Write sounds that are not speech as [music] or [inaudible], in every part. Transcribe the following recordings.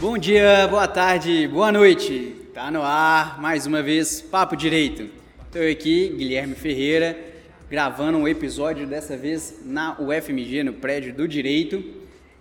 Bom dia, boa tarde, boa noite. Tá no ar mais uma vez Papo Direito. Estou aqui, Guilherme Ferreira, gravando um episódio dessa vez na UFMG, no prédio do Direito.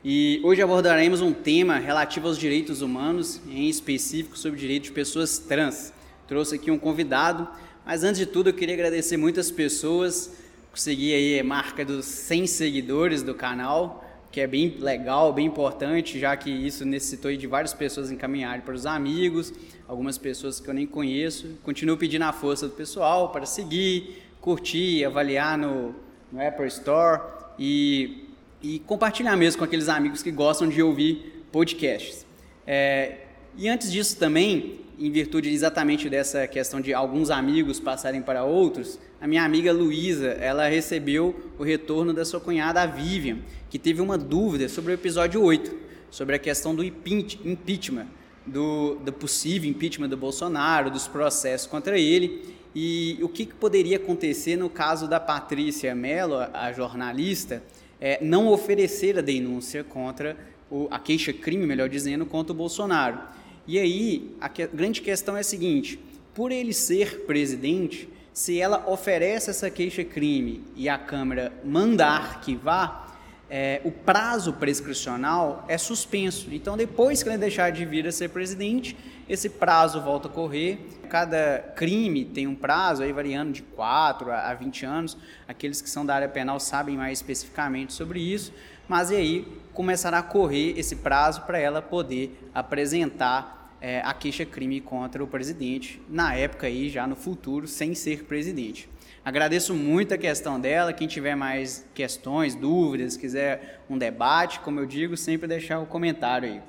E hoje abordaremos um tema relativo aos direitos humanos, em específico sobre direitos de pessoas trans. Trouxe aqui um convidado, mas antes de tudo eu queria agradecer muitas pessoas. Consegui aí a marca dos 100 seguidores do canal, que é bem legal, bem importante, já que isso necessitou de várias pessoas encaminharem para os amigos, algumas pessoas que eu nem conheço. Continuo pedindo a força do pessoal para seguir, curtir, avaliar no, no Apple Store e, e compartilhar mesmo com aqueles amigos que gostam de ouvir podcasts. É, e antes disso também, em virtude exatamente dessa questão de alguns amigos passarem para outros, a minha amiga Luísa, ela recebeu o retorno da sua cunhada, Vivian, que teve uma dúvida sobre o episódio 8, sobre a questão do impeachment, do, do possível impeachment do Bolsonaro, dos processos contra ele, e o que, que poderia acontecer no caso da Patrícia Mello, a jornalista, é, não oferecer a denúncia contra o, a queixa-crime, melhor dizendo, contra o Bolsonaro. E aí, a que, grande questão é a seguinte: por ele ser presidente, se ela oferece essa queixa-crime e a Câmara mandar arquivar, é, o prazo prescricional é suspenso. Então, depois que ele deixar de vir a ser presidente, esse prazo volta a correr. Cada crime tem um prazo, aí variando de 4 a 20 anos. Aqueles que são da área penal sabem mais especificamente sobre isso. Mas e aí começará a correr esse prazo para ela poder apresentar é, a queixa-crime contra o presidente, na época aí, já no futuro, sem ser presidente. Agradeço muito a questão dela. Quem tiver mais questões, dúvidas, quiser um debate, como eu digo, sempre deixar o comentário aí.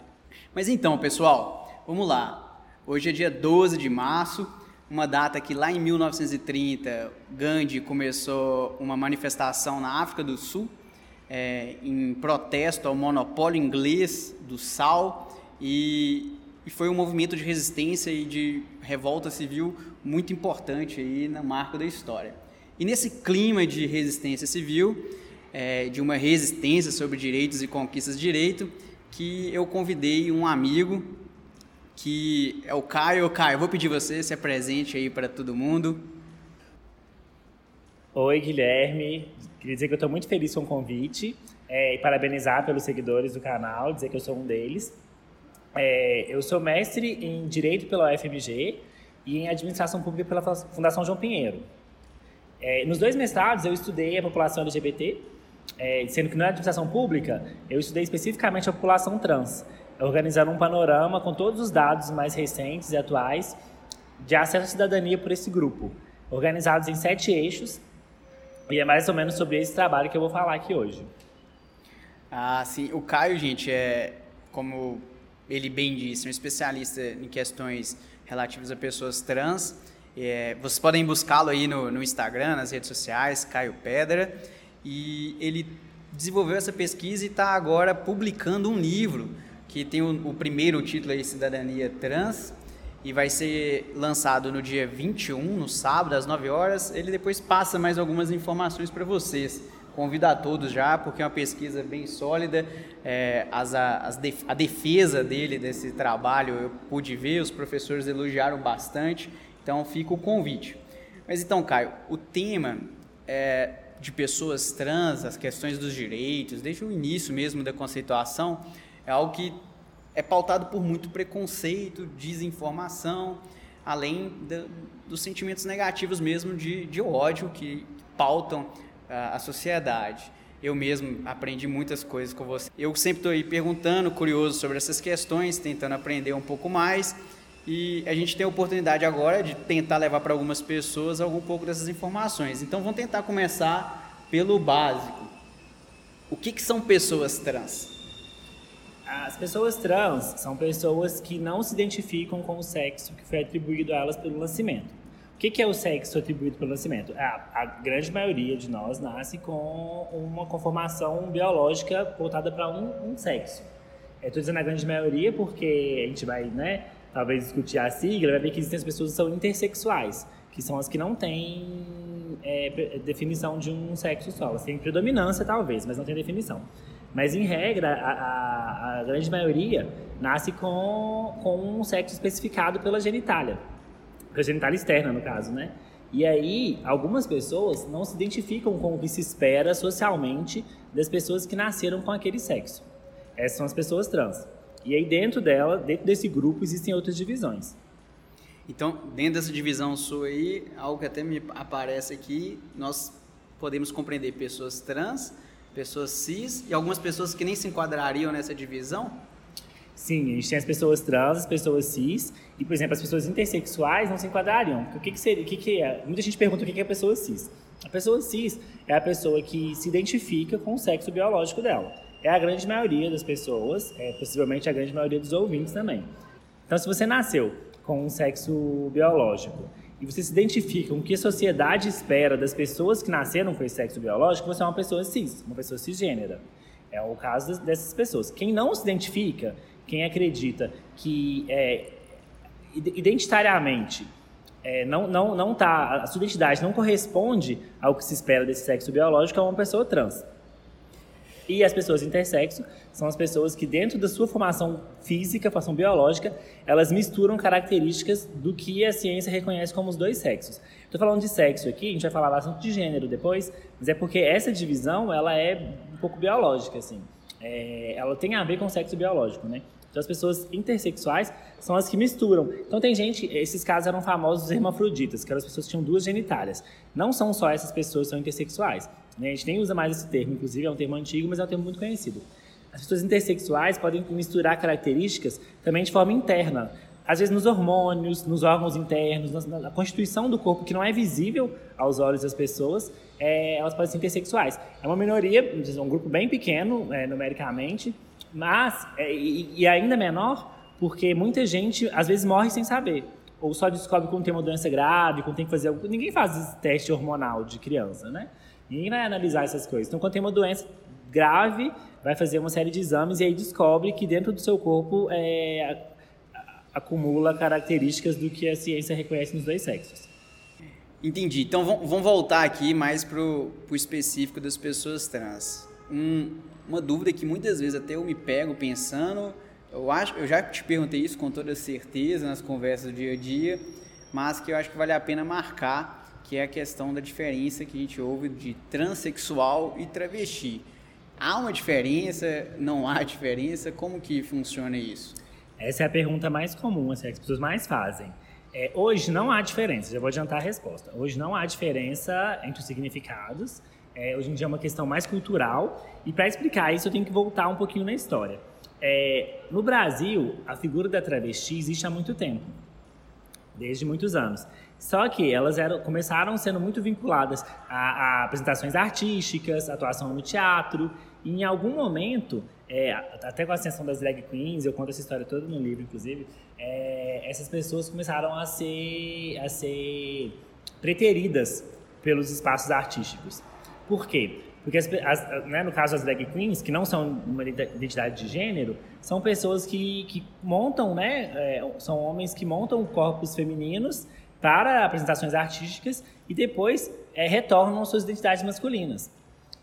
Mas então, pessoal, vamos lá. Hoje é dia 12 de março, uma data que lá em 1930 Gandhi começou uma manifestação na África do Sul é, em protesto ao monopólio inglês do sal e e foi um movimento de resistência e de revolta civil muito importante aí na marca da história. E nesse clima de resistência civil, é, de uma resistência sobre direitos e conquistas de direito, que eu convidei um amigo que é o Caio. Caio, vou pedir você se apresente aí para todo mundo. Oi, Guilherme. Queria dizer que eu estou muito feliz com o convite é, e parabenizar pelos seguidores do canal, dizer que eu sou um deles. É, eu sou mestre em Direito pela UFMG e em Administração Pública pela Fundação João Pinheiro. É, nos dois mestrados, eu estudei a população LGBT, é, sendo que na Administração Pública, eu estudei especificamente a população trans, organizando um panorama com todos os dados mais recentes e atuais de acesso à cidadania por esse grupo, organizados em sete eixos, e é mais ou menos sobre esse trabalho que eu vou falar aqui hoje. Ah, sim. O Caio, gente, é como ele bem disse, um especialista em questões relativas a pessoas trans. É, vocês podem buscá-lo aí no, no, Instagram, nas redes sociais, Caio Pedra. E ele desenvolveu essa pesquisa e está agora publicando um livro que tem o, o, primeiro título aí, Cidadania Trans, e vai ser lançado no dia 21, no sábado, às 9 horas. Ele depois passa mais algumas informações para vocês. Convido a todos já, porque é uma pesquisa bem sólida. É, as, as def, a defesa dele, desse trabalho, eu pude ver, os professores elogiaram bastante, então fica o convite. Mas então, Caio, o tema é, de pessoas trans, as questões dos direitos, desde o início mesmo da conceituação, é algo que é pautado por muito preconceito, desinformação, além de, dos sentimentos negativos mesmo de, de ódio que pautam a, sociedade. Eu mesmo aprendi muitas coisas com você. Eu sempre estou aí perguntando, curioso sobre essas questões, tentando aprender um pouco mais. E a gente tem a oportunidade agora de tentar levar para algumas pessoas algum pouco dessas informações. Então vamos tentar começar pelo básico. O que, que são pessoas trans? As pessoas trans são pessoas que não se identificam com o sexo que foi atribuído a elas pelo nascimento que, que é o sexo atribuído pelo nascimento? A, grande maioria de nós nasce com uma conformação biológica voltada para um, um, sexo. Estou dizendo a grande maioria porque a gente vai, né, talvez discutir a sigla, vai ver que existem as pessoas que são intersexuais, que são as que não têm é, definição de um sexo só. Elas têm predominância, talvez, mas não têm definição. Mas, em regra, a, a, a grande maioria nasce com, com um sexo especificado pela genitália. Pela genitália externa, no caso, né? E aí, algumas pessoas não se identificam com o que se espera socialmente das pessoas que nasceram com aquele sexo. Essas são as pessoas trans. E aí, dentro dela, dentro desse grupo, existem outras divisões. Então, dentro dessa divisão sua aí, algo que até me aparece aqui, nós podemos compreender pessoas trans, pessoas cis e algumas pessoas que nem se enquadrariam nessa divisão? Sim, a gente tem as pessoas trans, as pessoas cis, e, por exemplo, as pessoas intersexuais não se enquadrariam. O que, que seria? O que, que é? Muita gente pergunta o que é a pessoa cis. A pessoa cis é a pessoa que se identifica com o sexo biológico dela. É a grande maioria das pessoas, é possivelmente a grande maioria dos ouvintes também. Então, se você nasceu com um sexo biológico e você se identifica com o que a sociedade espera das pessoas que nasceram com esse sexo biológico, você é uma pessoa cis, uma pessoa cisgênera. É o caso dessas pessoas. Quem não se identifica, quem acredita que é, identitariamente é, não, não, não tá, a sua identidade não corresponde ao que se espera desse sexo biológico, é uma pessoa trans. E as pessoas intersexo são as pessoas que, dentro da sua formação física, formação biológica, elas misturam características do que a ciência reconhece como os dois sexos. Estou falando de sexo aqui, a gente vai falar bastante de gênero depois, mas é porque essa divisão ela é um pouco biológica, assim. É, ela tem a ver com sexo biológico, né? Então, as pessoas intersexuais são as que misturam. Então, tem gente, esses casos eram famosos os hermafroditas, que eram as pessoas que tinham duas genitálias. Não são só essas pessoas que são intersexuais. Né? A gente nem usa mais esse termo, inclusive, é um termo antigo, mas é um termo muito conhecido. As pessoas intersexuais podem misturar características também de forma interna. Às vezes nos hormônios, nos órgãos internos, na, constituição do corpo, que não é visível aos olhos das pessoas, é, elas podem ser intersexuais. É uma minoria, um grupo bem pequeno, é, numericamente, mas, é, e, e ainda menor, porque muita gente às vezes morre sem saber ou só descobre quando tem uma doença grave, quando tem que fazer algo. Ninguém faz teste hormonal de criança, né? Ninguém vai analisar essas coisas. Então, quando tem uma doença grave, vai fazer uma série de exames e aí descobre que dentro do seu corpo é, acumula características do que a ciência reconhece nos dois sexos. Entendi. Então vamos voltar aqui mais para o específico das pessoas trans. Um, uma dúvida que muitas vezes até eu me pego pensando, eu acho, eu já te perguntei isso com toda certeza nas conversas do dia a dia, mas que eu acho que vale a pena marcar que é a questão da diferença que a gente ouve de transexual e travesti. Há uma diferença? Não há diferença? Como que funciona isso? Essa é a pergunta mais comum, assim, que as pessoas mais fazem. É, hoje não há diferença, já vou adiantar a resposta. Hoje não há diferença entre os significados. É, hoje em dia é uma questão mais cultural. E para explicar isso, eu tenho que voltar um pouquinho na história. É, no Brasil, a figura da travesti existe há muito tempo desde muitos anos. Só que elas eram, começaram sendo muito vinculadas a, a apresentações artísticas, atuação no teatro, e em algum momento, é, até com a ascensão das drag queens, eu conto essa história toda no livro, inclusive, é, essas pessoas começaram a ser, a ser preteridas pelos espaços artísticos. Por quê? Porque, as, as, né, no caso, as drag queens, que não são uma identidade de gênero, são pessoas que, que montam, né, é, são homens que montam corpos femininos para apresentações artísticas e depois é, retornam suas identidades masculinas.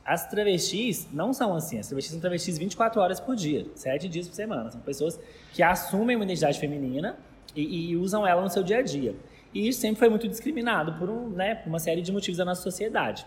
As travestis não são assim. As travestis são travestis 24 horas por dia, 7 dias por semana. São pessoas que assumem uma identidade feminina e, e usam ela no seu dia a dia. E isso sempre foi muito discriminado por, um, né, por uma série de motivos da nossa sociedade.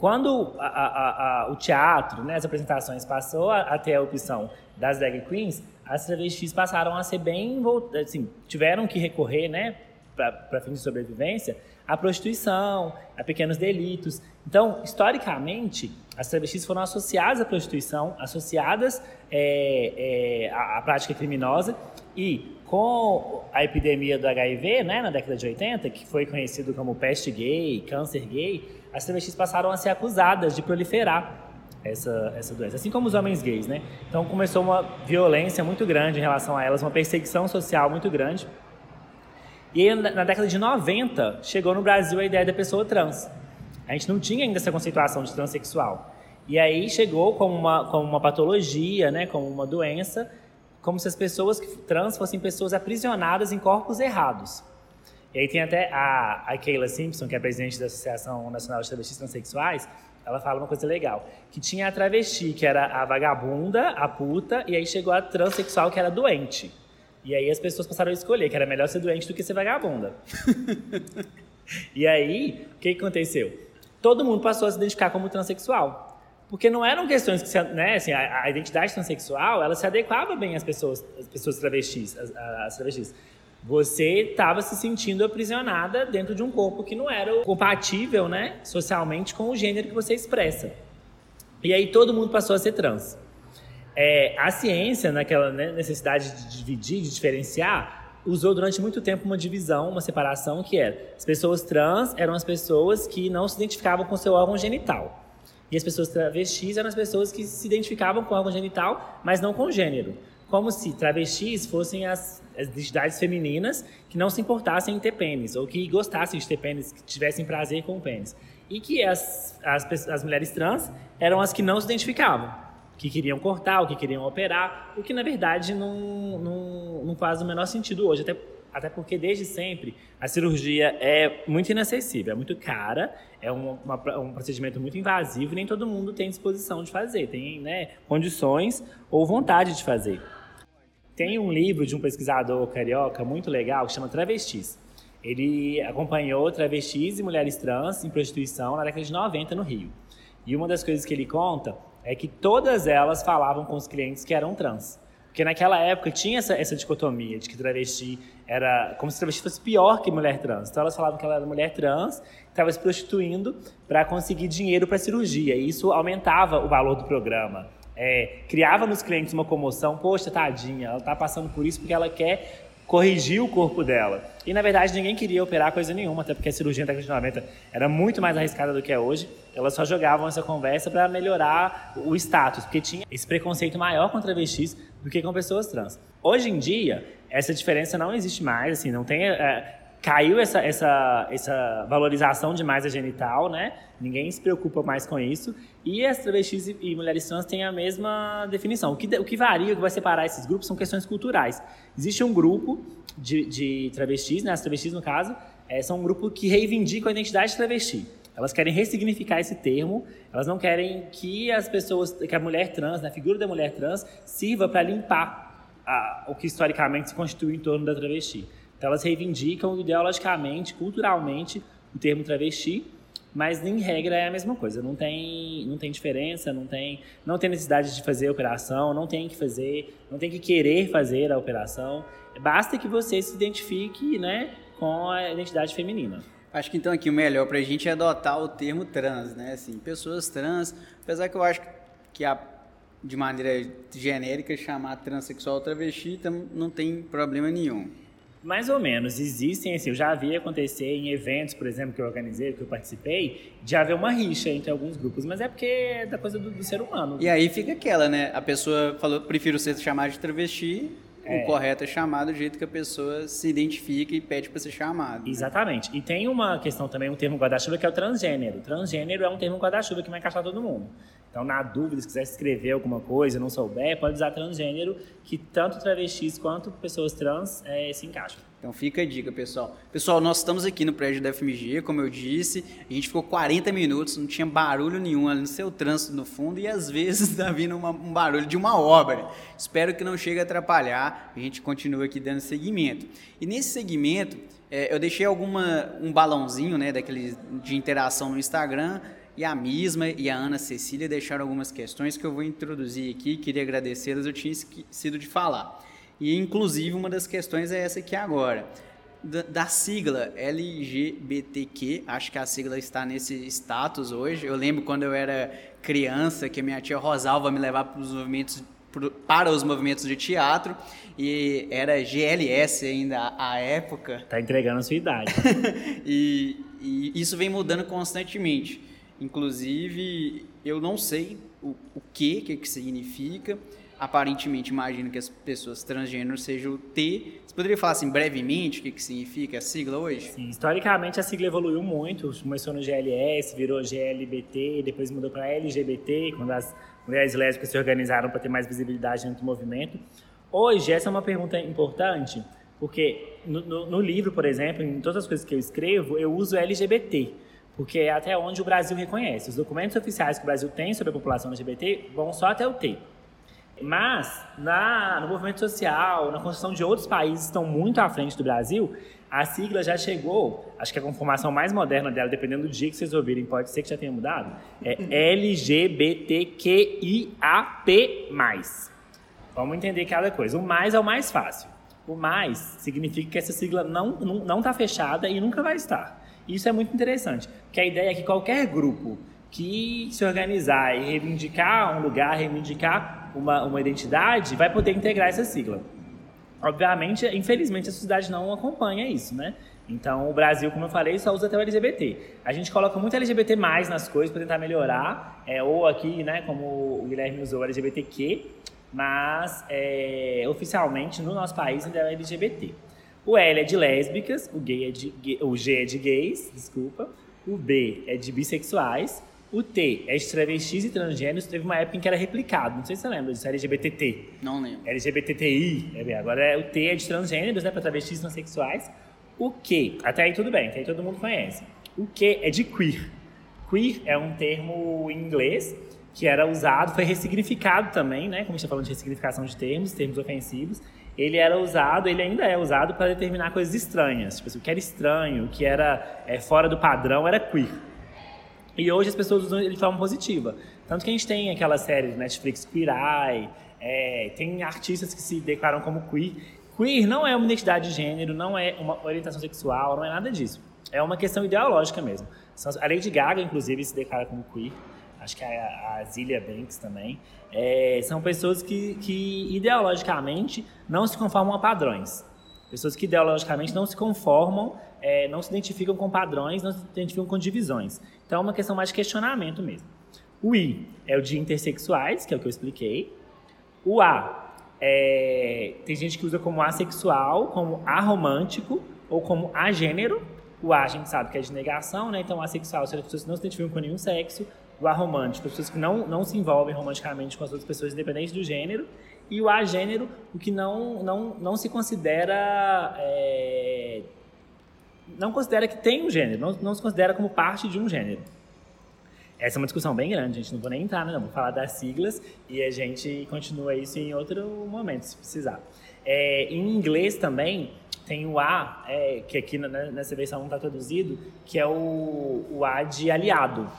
Quando a, a, a, o teatro, né, as apresentações, passou a, ter a opção das drag queens, as travestis passaram a ser bem, assim, tiveram que recorrer, né, para fins de sobrevivência, à prostituição, a pequenos delitos. Então, historicamente, as travestis foram associadas à prostituição, associadas é, é, à, à, prática criminosa e com a epidemia do HIV, né, na década de 80, que foi conhecido como peste gay, câncer gay, as travestis passaram a ser acusadas de proliferar essa, essa doença, assim como os homens gays, né? Então começou uma violência muito grande em relação a elas, uma perseguição social muito grande. E aí, na década de 90, chegou no Brasil a ideia da pessoa trans. A gente não tinha ainda essa conceituação de transexual. E aí chegou como uma, como uma patologia, né, como uma doença, como se as pessoas trans fossem pessoas aprisionadas em corpos errados. E aí tem até a, a Kayla Simpson, que é presidente da Associação Nacional de Travestis Transsexuais, ela fala uma coisa legal. Que tinha a travesti, que era a vagabunda, a puta, e aí chegou a transexual, que era doente. E aí as pessoas passaram a escolher que era melhor ser doente do que ser vagabunda. [laughs] e aí, o que, aconteceu? Todo mundo passou a se identificar como transexual. Porque não eram questões que, se, né, assim, a, a, identidade transexual, ela se adequava bem às pessoas, às pessoas travestis, às, às travestis. Você estava se sentindo aprisionada dentro de um corpo que não era compatível, né, socialmente com o gênero que você expressa. E aí todo mundo passou a ser trans. É, a ciência, naquela né, necessidade de dividir, de diferenciar, usou durante muito tempo uma divisão, uma separação que era as pessoas trans eram as pessoas que não se identificavam com seu órgão genital. E as pessoas travestis eram as pessoas que se identificavam com o órgão genital, mas não com gênero como se travestis fossem as, as identidades femininas que não se importassem em ter pênis, ou que gostassem de ter pênis, que tivessem prazer com o pênis. E que as, as, as mulheres trans eram as que não se identificavam, que queriam cortar, ou que queriam operar, o que na verdade não, não, não faz o menor sentido hoje, até até porque desde sempre a cirurgia é muito inacessível, é muito cara, é um, uma, um procedimento muito invasivo nem todo mundo tem disposição de fazer, tem né, condições ou vontade de fazer. Tem um livro de um pesquisador carioca muito legal que chama Travestis. Ele acompanhou travestis e mulheres trans em prostituição na década de 90 no Rio. E uma das coisas que ele conta é que todas elas falavam com os clientes que eram trans. Porque naquela época tinha essa, essa dicotomia de que travesti era como se travesti fosse pior que mulher trans. Então elas falavam que ela era mulher trans, estava se prostituindo para conseguir dinheiro para cirurgia. E isso aumentava o valor do programa é, criava nos clientes uma comoção, poxa, tadinha, ela está passando por isso porque ela quer corrigir o corpo dela. E na verdade ninguém queria operar coisa nenhuma, até porque a cirurgia década de 90 era muito mais arriscada do que é hoje. Elas só jogavam essa conversa para melhorar o status, porque tinha esse preconceito maior com travestis do que com pessoas trans. Hoje em dia, essa diferença não existe mais, assim, não tem. É, caiu essa, essa, essa valorização demais da genital, né? Ninguém se preocupa mais com isso. E as travestis e, e mulheres trans têm a mesma definição. O que, o que varia, o que vai separar esses grupos são questões culturais. Existe um grupo de, de travestis, né? As travestis, no caso, é, são um grupo que reivindica a identidade de travesti. Elas querem ressignificar esse termo, elas não querem que as pessoas, que a mulher trans, né, a figura da mulher trans, sirva para limpar a, o que historicamente se constitui em torno da travesti. Então, elas reivindicam ideologicamente, culturalmente, o termo travesti, mas em regra é a mesma coisa. Não tem, não tem diferença, não tem, não tem necessidade de fazer a operação, não tem que fazer, não tem que querer fazer a operação. Basta que você se identifique, né, com a identidade feminina. Acho que então aqui o melhor para a gente é adotar o termo trans, né? Assim, pessoas trans, apesar que eu acho que a, de maneira genérica chamar transexual travesti não tem problema nenhum. Mais ou menos. Existem, assim, eu já vi acontecer em eventos, por exemplo, que eu organizei, que eu participei, de haver uma rixa entre alguns grupos, mas é porque é da coisa do, do ser humano. E aí fica aquela, né? A pessoa falou, prefiro ser chamado de travesti, é. o correto é chamar do jeito que a pessoa se identifica e pede para ser chamado. Né? Exatamente. E tem uma questão também, um termo guarda-chuva que é o transgênero. Transgênero é um termo guarda-chuva que vai encaixar todo mundo. Então, na dúvida, se quiser escrever alguma coisa não souber, pode usar transgênero, que tanto travestis quanto pessoas trans é, se encaixam. Então fica a dica, pessoal. Pessoal, nós estamos aqui no prédio da FMG, como eu disse, a gente ficou 40 minutos, não tinha barulho nenhum ali no seu trânsito no fundo e às vezes está vindo uma, um barulho de uma obra. Espero que não chegue a atrapalhar, a gente continua aqui dando seguimento. E nesse segmento, é, eu deixei alguma, um balãozinho né, daquele, de interação no Instagram, e a Misma e a Ana Cecília deixaram algumas questões que eu vou introduzir aqui, queria agradecê-las, eu tinha esquecido de falar. E, inclusive, uma das questões é essa aqui agora. Da, da, sigla LGBTQ, acho que a sigla está nesse status hoje. Eu lembro quando eu era criança que a minha tia Rosalva me levava para os movimentos, para os movimentos de teatro e era GLS ainda à época. Tá entregando a sua idade. [laughs] e, e, isso vem mudando constantemente. Inclusive, eu não sei o, o que, que, que significa aparentemente imagino que as pessoas transgênero sejam o T. Você poderia falar assim brevemente o que, que significa a sigla hoje? Sim, historicamente a sigla evoluiu muito. Começou no GLS, virou GLBT, depois mudou para LGBT, quando as mulheres lésbicas se organizaram para ter mais visibilidade dentro do movimento. Hoje, essa é uma pergunta importante, porque no, no, no livro, por exemplo, em todas as coisas que eu escrevo, eu uso LGBT porque é até onde o Brasil reconhece. Os documentos oficiais que o Brasil tem sobre a população LGBT vão só até o T. Mas, na, no movimento social, na construção de outros países estão muito à frente do Brasil, a sigla já chegou, acho que a conformação mais moderna dela, dependendo do dia que vocês ouvirem, pode ser que já tenha mudado, é LGBTQIAP+. Vamos entender cada coisa. O mais é o mais fácil. O mais significa que essa sigla não está não, não tá fechada e nunca vai estar. Isso é muito interessante, porque a ideia é que qualquer grupo que se organizar e reivindicar um lugar, reivindicar uma, uma identidade, vai poder integrar essa sigla. Obviamente, infelizmente, a sociedade não acompanha isso, né? Então, o Brasil, como eu falei, só usa até o LGBT. A gente coloca muito LGBT mais nas coisas para tentar melhorar, é, ou aqui, né, como o Guilherme usou, LGBTQ, mas é, oficialmente no nosso país ainda é LGBT. O L é de lésbicas, o, gay é de, o G é de gays, desculpa, o B é de bissexuais, o T é de travestis e transgêneros. Teve uma época em que era replicado, não sei se você lembra disso, LGBTT. Não lembro. LGBTTI, é bem, agora é, o T é de transgêneros, né, para travestis e transexuais. O Q, até aí tudo bem, até aí todo mundo conhece. O Q é de queer. Queer é um termo em inglês que era usado, foi ressignificado também, né? Como a gente está falando de ressignificação de termos, termos ofensivos. Ele era usado, ele ainda é usado para determinar coisas estranhas. Tipo assim, o que era estranho, o que era é, fora do padrão era queer. E hoje as pessoas usam ele de forma positiva. Tanto que a gente tem aquela série do Netflix Queer Eye, é, tem artistas que se declaram como queer. Queer não é uma identidade de gênero, não é uma orientação sexual, não é nada disso. É uma questão ideológica mesmo. A Lady Gaga, inclusive, se declara como queer acho que a, a Zilia Banks também, é, são pessoas que, que ideologicamente não se conformam a padrões. Pessoas que ideologicamente não se conformam, é, não se identificam com padrões, não se identificam com divisões. Então é uma questão mais de questionamento mesmo. O I é o de intersexuais, que é o que eu expliquei. O A é, tem gente que usa como assexual, como aromântico ou como agênero. O A a gente sabe que é de negação, né? Então assexual são as pessoas que não se identificam com nenhum sexo o aromântico, pessoas que não, não se envolvem romanticamente com as outras pessoas, independente do gênero, e o agênero, o que não, não, não se considera. É, não considera que tem um gênero, não, não se considera como parte de um gênero. Essa é uma discussão bem grande, gente não vou nem entrar, né? Não, vou falar das siglas e a gente continua isso em outro momento, se precisar. É, em inglês também tem o A, é, que aqui nessa versão não está traduzido, que é o, o A de aliado.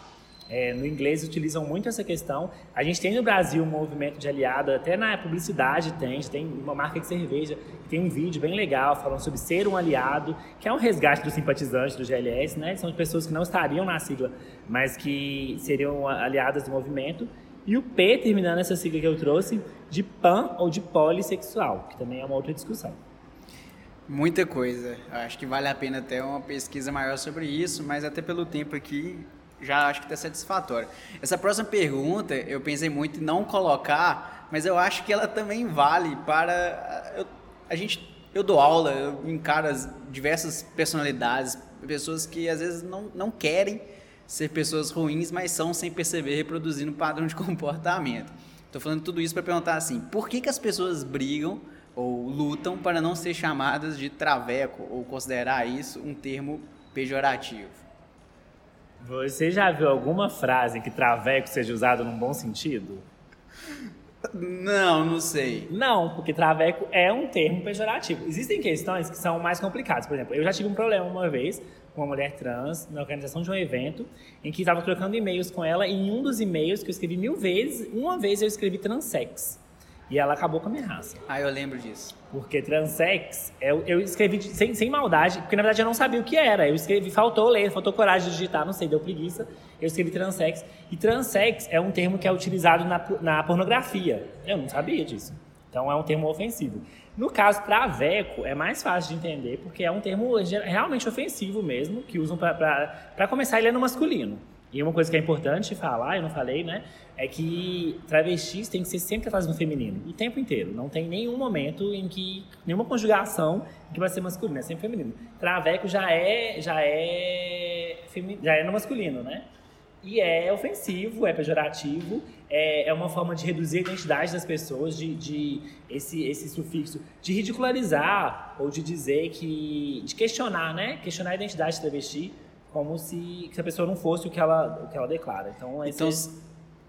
É, no inglês utilizam muito essa questão. A gente tem no Brasil um movimento de aliado, até na publicidade tem, tem uma marca de cerveja que tem um vídeo bem legal falando sobre ser um aliado, que é um resgate dos simpatizantes do GLS, né? São pessoas que não estariam na sigla, mas que seriam aliadas do movimento. E o P, terminando essa sigla que eu trouxe, de pan ou de polissexual, que também é uma outra discussão. Muita coisa. Acho que vale a pena ter uma pesquisa maior sobre isso, mas até pelo tempo aqui já acho que está satisfatório. Essa próxima pergunta eu pensei muito em não colocar, mas eu acho que ela também vale para. Eu, a gente, eu dou aula, eu encaro as diversas personalidades, pessoas que às vezes não, não querem ser pessoas ruins, mas são sem perceber reproduzindo padrão de [laughs] comportamento. Estou falando tudo isso para perguntar assim: por que, que as pessoas brigam ou lutam para não ser chamadas de traveco ou considerar isso um termo pejorativo? Você já viu alguma frase em que traveco seja usado num bom sentido? Não, não sei. Não, porque traveco é um termo pejorativo. Existem questões que são mais complicadas. Por exemplo, eu já tive um problema uma vez com uma mulher trans na organização de um evento em que estava trocando e-mails com ela e em um dos e-mails que eu escrevi mil vezes, uma vez eu escrevi transex. E ela acabou com a minha raça. Ah, eu lembro disso. Porque transex, eu, eu escrevi sem, sem maldade, porque na verdade eu não sabia o que era. Eu escrevi, faltou ler, faltou coragem de digitar, não sei, deu preguiça. Eu escrevi transex. E transex é um termo que é utilizado na, na pornografia. Eu não sabia disso. Então é um termo ofensivo. No caso, traveco, é mais fácil de entender, porque é um termo realmente ofensivo mesmo, que usam para começar ele é no masculino. E uma coisa que é importante falar, eu não falei, né? É que travestis tem que ser sempre tratados no feminino, o tempo inteiro. Não tem nenhum momento em que, nenhuma conjugação que vai ser masculino, é sempre feminino. Traveco já é, já é, já é no masculino, né? E é ofensivo, é pejorativo, é, é uma forma de reduzir a identidade das pessoas, de, de esse, esse sufixo, de ridicularizar ou de dizer que, de questionar, né? Questionar a identidade de travesti como se, se a pessoa não fosse o que ela, o que ela declara. Então, então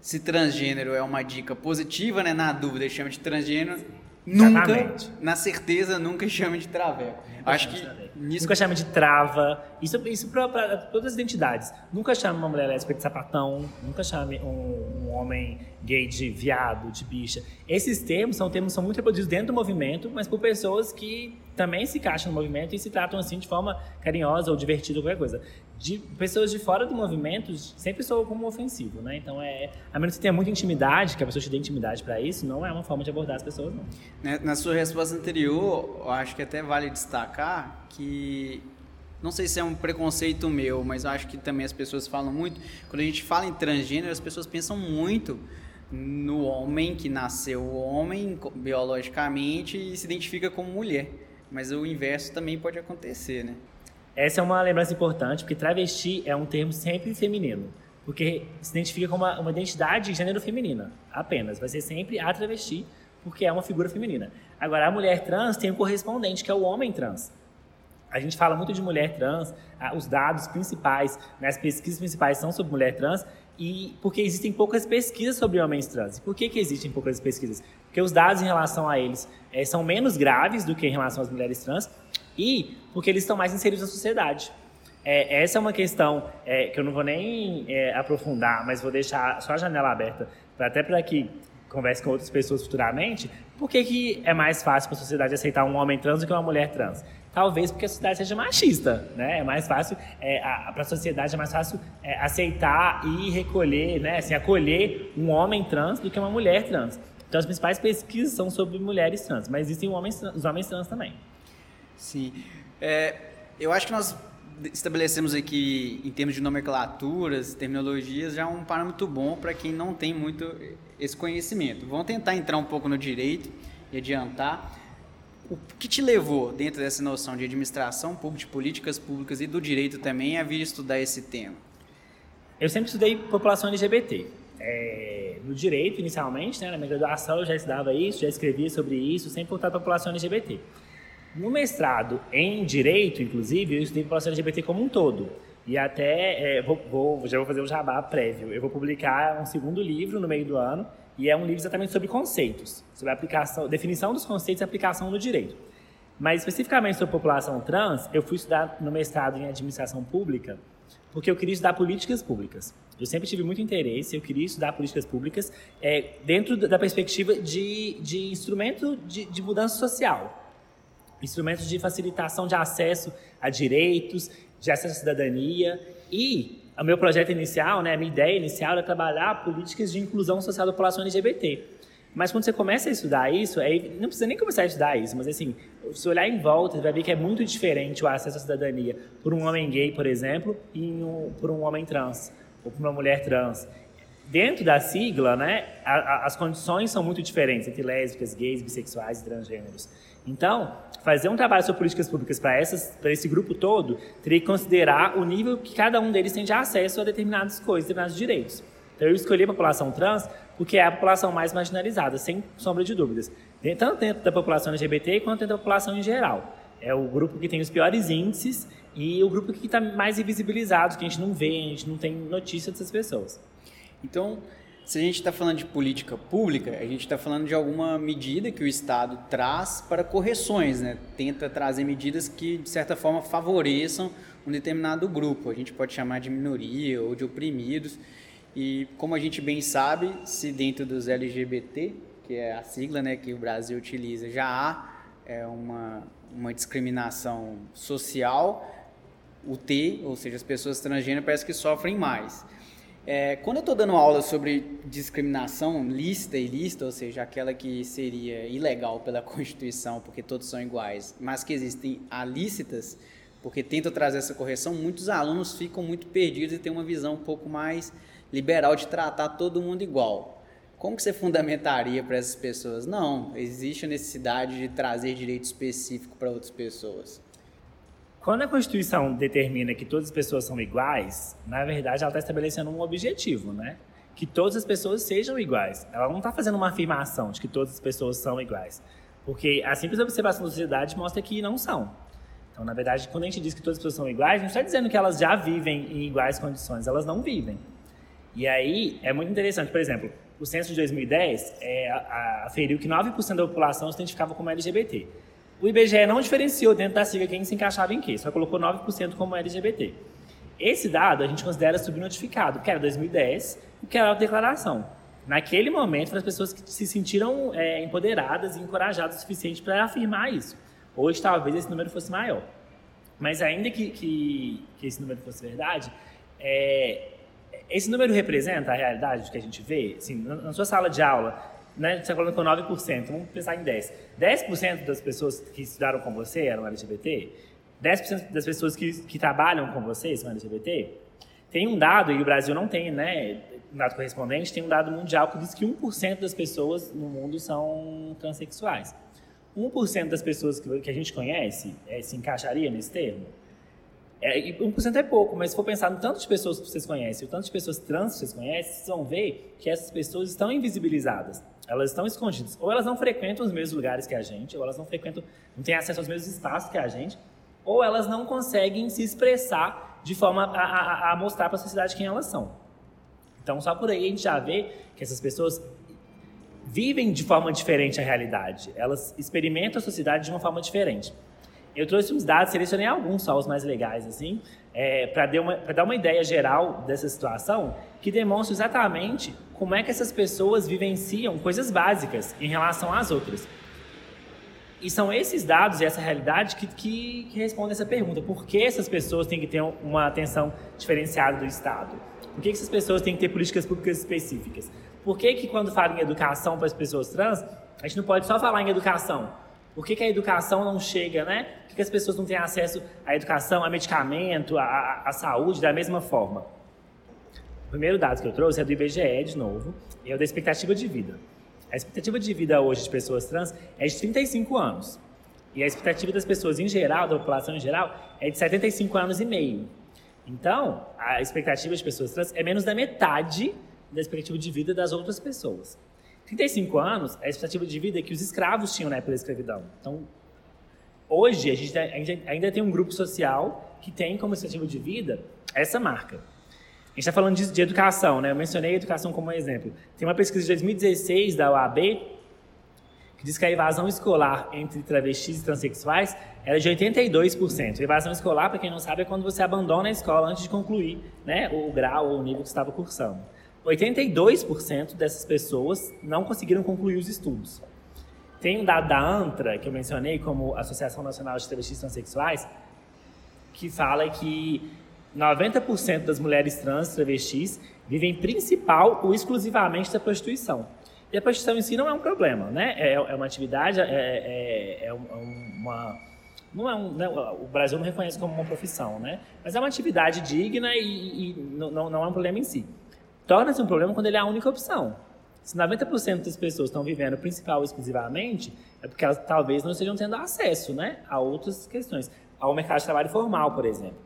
se transgênero é uma dica positiva, né? Na dúvida, chama de transgênero. Sim. Nunca, Exatamente. na certeza, nunca chame de traveco. Acho que nisso... Nunca chame de trava. Isso, isso para todas as identidades. Nunca chame uma mulher lésbica de sapatão. Nunca chame um, um, homem gay de viado, de bicha. Esses termos são termos são muito reproduzidos dentro do movimento, mas por pessoas que também se encaixam no movimento e se tratam assim de forma carinhosa ou divertida ou qualquer coisa. De pessoas de fora do movimento sempre soam como ofensivo, né? Então é, a menos que tenha muita intimidade, que a pessoa te dê intimidade para isso, não é uma forma de abordar as pessoas, não. Né, na sua resposta anterior, eu acho que até vale destacar que não sei se é um preconceito meu, mas eu acho que também as pessoas falam muito. Quando a gente fala em transgênero, as pessoas pensam muito no homem que nasceu homem biologicamente e se identifica como mulher. Mas o inverso também pode acontecer, né? Essa é uma lembrança importante, porque travesti é um termo sempre feminino. Porque se identifica como uma, uma identidade de gênero feminina, apenas. Vai ser sempre a travesti, porque é uma figura feminina. Agora, a mulher trans tem um correspondente, que é o homem trans. A gente fala muito de mulher trans, os dados principais, né, as pesquisas principais são sobre mulher trans, e porque existem poucas pesquisas sobre homens trans. E por que, que existem poucas pesquisas? Porque os dados em relação a eles é, são menos graves do que em relação às mulheres trans e porque eles estão mais inseridos na sociedade. É, essa é uma questão é, que eu não vou nem é, aprofundar, mas vou deixar só a janela aberta, pra, até para que converse com outras pessoas futuramente. Por que, que é mais fácil para a sociedade aceitar um homem trans do que uma mulher trans? Talvez porque a sociedade seja machista, né? É mais fácil, é, para a sociedade é mais fácil é, aceitar e recolher, né? Assim, acolher um homem trans do que uma mulher trans. Então, as principais pesquisas são sobre mulheres trans, mas existem homens, os homens trans também. Sim. É, eu acho que nós estabelecemos aqui, em termos de nomenclaturas, terminologias, já um parâmetro bom para quem não tem muito esse conhecimento. Vamos tentar entrar um pouco no direito e adiantar. O que te levou, dentro dessa noção de administração pública, de políticas públicas e do direito também, a vir estudar esse tema? Eu sempre estudei população LGBT é, no direito, inicialmente, né, na minha graduação eu já estudava isso, já escrevia sobre isso, sempre voltado a população LGBT. No mestrado em direito, inclusive, eu estudei população LGBT como um todo. E até, é, vou, vou, já vou fazer um jabá prévio, eu vou publicar um segundo livro no meio do ano, e é um livro exatamente sobre conceitos, sobre aplicação, definição dos conceitos e aplicação no direito. Mas especificamente sobre população trans, eu fui estudar no mestrado em administração pública, porque eu queria estudar políticas públicas. Eu sempre tive muito interesse, eu queria estudar políticas públicas é, dentro da perspectiva de, de instrumento de, de mudança social. Instrumentos de facilitação de acesso a direitos, de acesso à cidadania. E o meu projeto inicial, né, a minha ideia inicial era trabalhar políticas de inclusão social da população LGBT. Mas quando você começa a estudar isso, aí não precisa nem começar a estudar isso, mas assim, se olhar em volta, você vai ver que é muito diferente o acesso à cidadania por um homem gay, por exemplo, e um, por um homem trans ou por uma mulher trans. Dentro da sigla, né, a, a, as condições são muito diferentes entre lésbicas, gays, bissexuais e transgêneros. Então, fazer um trabalho sobre políticas públicas para esse grupo todo teria que considerar o nível que cada um deles tem de acesso a determinadas coisas, determinados direitos. Então, eu escolhi a população trans porque é a população mais marginalizada, sem sombra de dúvidas. Tanto dentro da população LGBT quanto dentro da população em geral. É o grupo que tem os piores índices e o grupo que está mais invisibilizado, que a gente não vê, a gente não tem notícia dessas pessoas. Então, se a gente está falando de política pública, a gente está falando de alguma medida que o Estado traz para correções, né? tenta trazer medidas que, de certa forma, favoreçam um determinado grupo. A gente pode chamar de minoria ou de oprimidos. E, como a gente bem sabe, se dentro dos LGBT, que é a sigla né, que o Brasil utiliza, já há é, uma, uma discriminação social, o T, ou seja, as pessoas transgêneras parece que sofrem mais. É, quando eu estou dando aula sobre discriminação lícita e ilícita, ou seja, aquela que seria ilegal pela [laughs] Constituição, porque todos são iguais, mas que existem alícitas, porque tento trazer essa correção, muitos alunos ficam muito perdidos e têm uma visão um pouco mais liberal de tratar todo mundo igual. Como que você fundamentaria para essas pessoas? Não, existe a necessidade de trazer direito específico para outras pessoas. Quando a Constituição determina que todas as pessoas são iguais, na verdade ela está estabelecendo um objetivo, né? Que todas as pessoas sejam iguais. Ela não está fazendo uma afirmação de que todas as pessoas são iguais. Porque a simples observação da sociedade mostra que não são. Então, na verdade, quando a gente diz que todas as pessoas são iguais, gente está dizendo que elas já vivem em iguais condições, elas não vivem. E aí é muito interessante, por exemplo, o censo de 2010 é, aferiu que 9% da população se identificava como LGBT. O IBGE não diferenciou dentro da sigla quem se encaixava em quê, só colocou 9% como LGBT. Esse dado a gente considera subnotificado, que era 2010 e que era a declaração. Naquele momento, para as pessoas que se sentiram é, empoderadas e encorajadas o suficiente para afirmar isso. Hoje, talvez esse número fosse maior. Mas ainda que, que, que esse número fosse verdade, é, esse número representa a realidade que a gente vê? Assim, na sua sala de aula, né, você está falando com 9%, vamos pensar em 10%. 10% das pessoas que estudaram com você eram LGBT? 10% das pessoas que, que trabalham com você são LGBT? Tem um dado, e o Brasil não tem, né, um dado correspondente, tem um dado mundial que diz que 1% das pessoas no mundo são transexuais. 1% das pessoas que, que a gente conhece é, se encaixaria nesse termo? É, 1% é pouco, mas se for pensar no tanto de pessoas que vocês conhecem, o tanto de pessoas trans que vocês conhecem, vocês vão ver que essas pessoas estão invisibilizadas. Elas estão escondidas. Ou elas não frequentam os mesmos lugares que a gente, ou elas não frequentam, não têm acesso aos mesmos espaços que a gente, ou elas não conseguem se expressar de forma a, a, a mostrar para a sociedade quem elas são. Então, só por aí a gente já vê que essas pessoas vivem de forma diferente a realidade. Elas experimentam a sociedade de uma forma diferente. Eu trouxe uns dados, selecionei alguns só os mais legais, assim, é, para dar uma ideia geral dessa situação, que demonstra exatamente como é que essas pessoas vivenciam coisas básicas em relação às outras. E são esses dados e essa realidade que, que, que respondem essa pergunta. Por que essas pessoas têm que ter uma atenção diferenciada do Estado? Por que essas pessoas têm que ter políticas públicas específicas? Por que, que quando fala em educação para as pessoas trans, a gente não pode só falar em educação? Por que, que a educação não chega, né? Por que, que as pessoas não têm acesso à educação, a medicamento, à, saúde da mesma forma? O primeiro dado que eu trouxe é do IBGE, de novo, e é o da expectativa de vida. A expectativa de vida hoje de pessoas trans é de 35 anos. E a expectativa das pessoas em geral, da população em geral, é de 75 anos e meio. Então, a expectativa de pessoas trans é menos da metade da expectativa de vida das outras pessoas. 35 anos é a expectativa de vida que os escravos tinham na época da escravidão. Então, hoje, a gente, a gente ainda tem um grupo social que tem como expectativa de vida essa marca. A gente está falando de, de, educação, né? Eu mencionei a educação como exemplo. Tem uma pesquisa de 2016 da OAB que diz que a evasão escolar entre travestis e transexuais era de 82%. A evasão escolar, para quem não sabe, é quando você abandona a escola antes de concluir né, o grau ou o nível que estava cursando. 82% dessas pessoas não conseguiram concluir os estudos. Tem um dado da ANTRA, que eu mencionei como Associação Nacional de Travestis Transsexuais, que fala que 90% das mulheres trans travestis vivem principal ou exclusivamente da prostituição. E a prostituição em si não é um problema, né? É, é uma atividade, é, é, é uma... Não é um, né? o Brasil não reconhece como uma profissão, né? Mas é uma atividade digna e, e não, não é um problema em si torna-se um problema quando ele é a única opção. Se 90% das pessoas estão vivendo principal exclusivamente, é porque elas talvez não estejam tendo acesso né, a outras questões. Ao mercado de trabalho formal, por exemplo.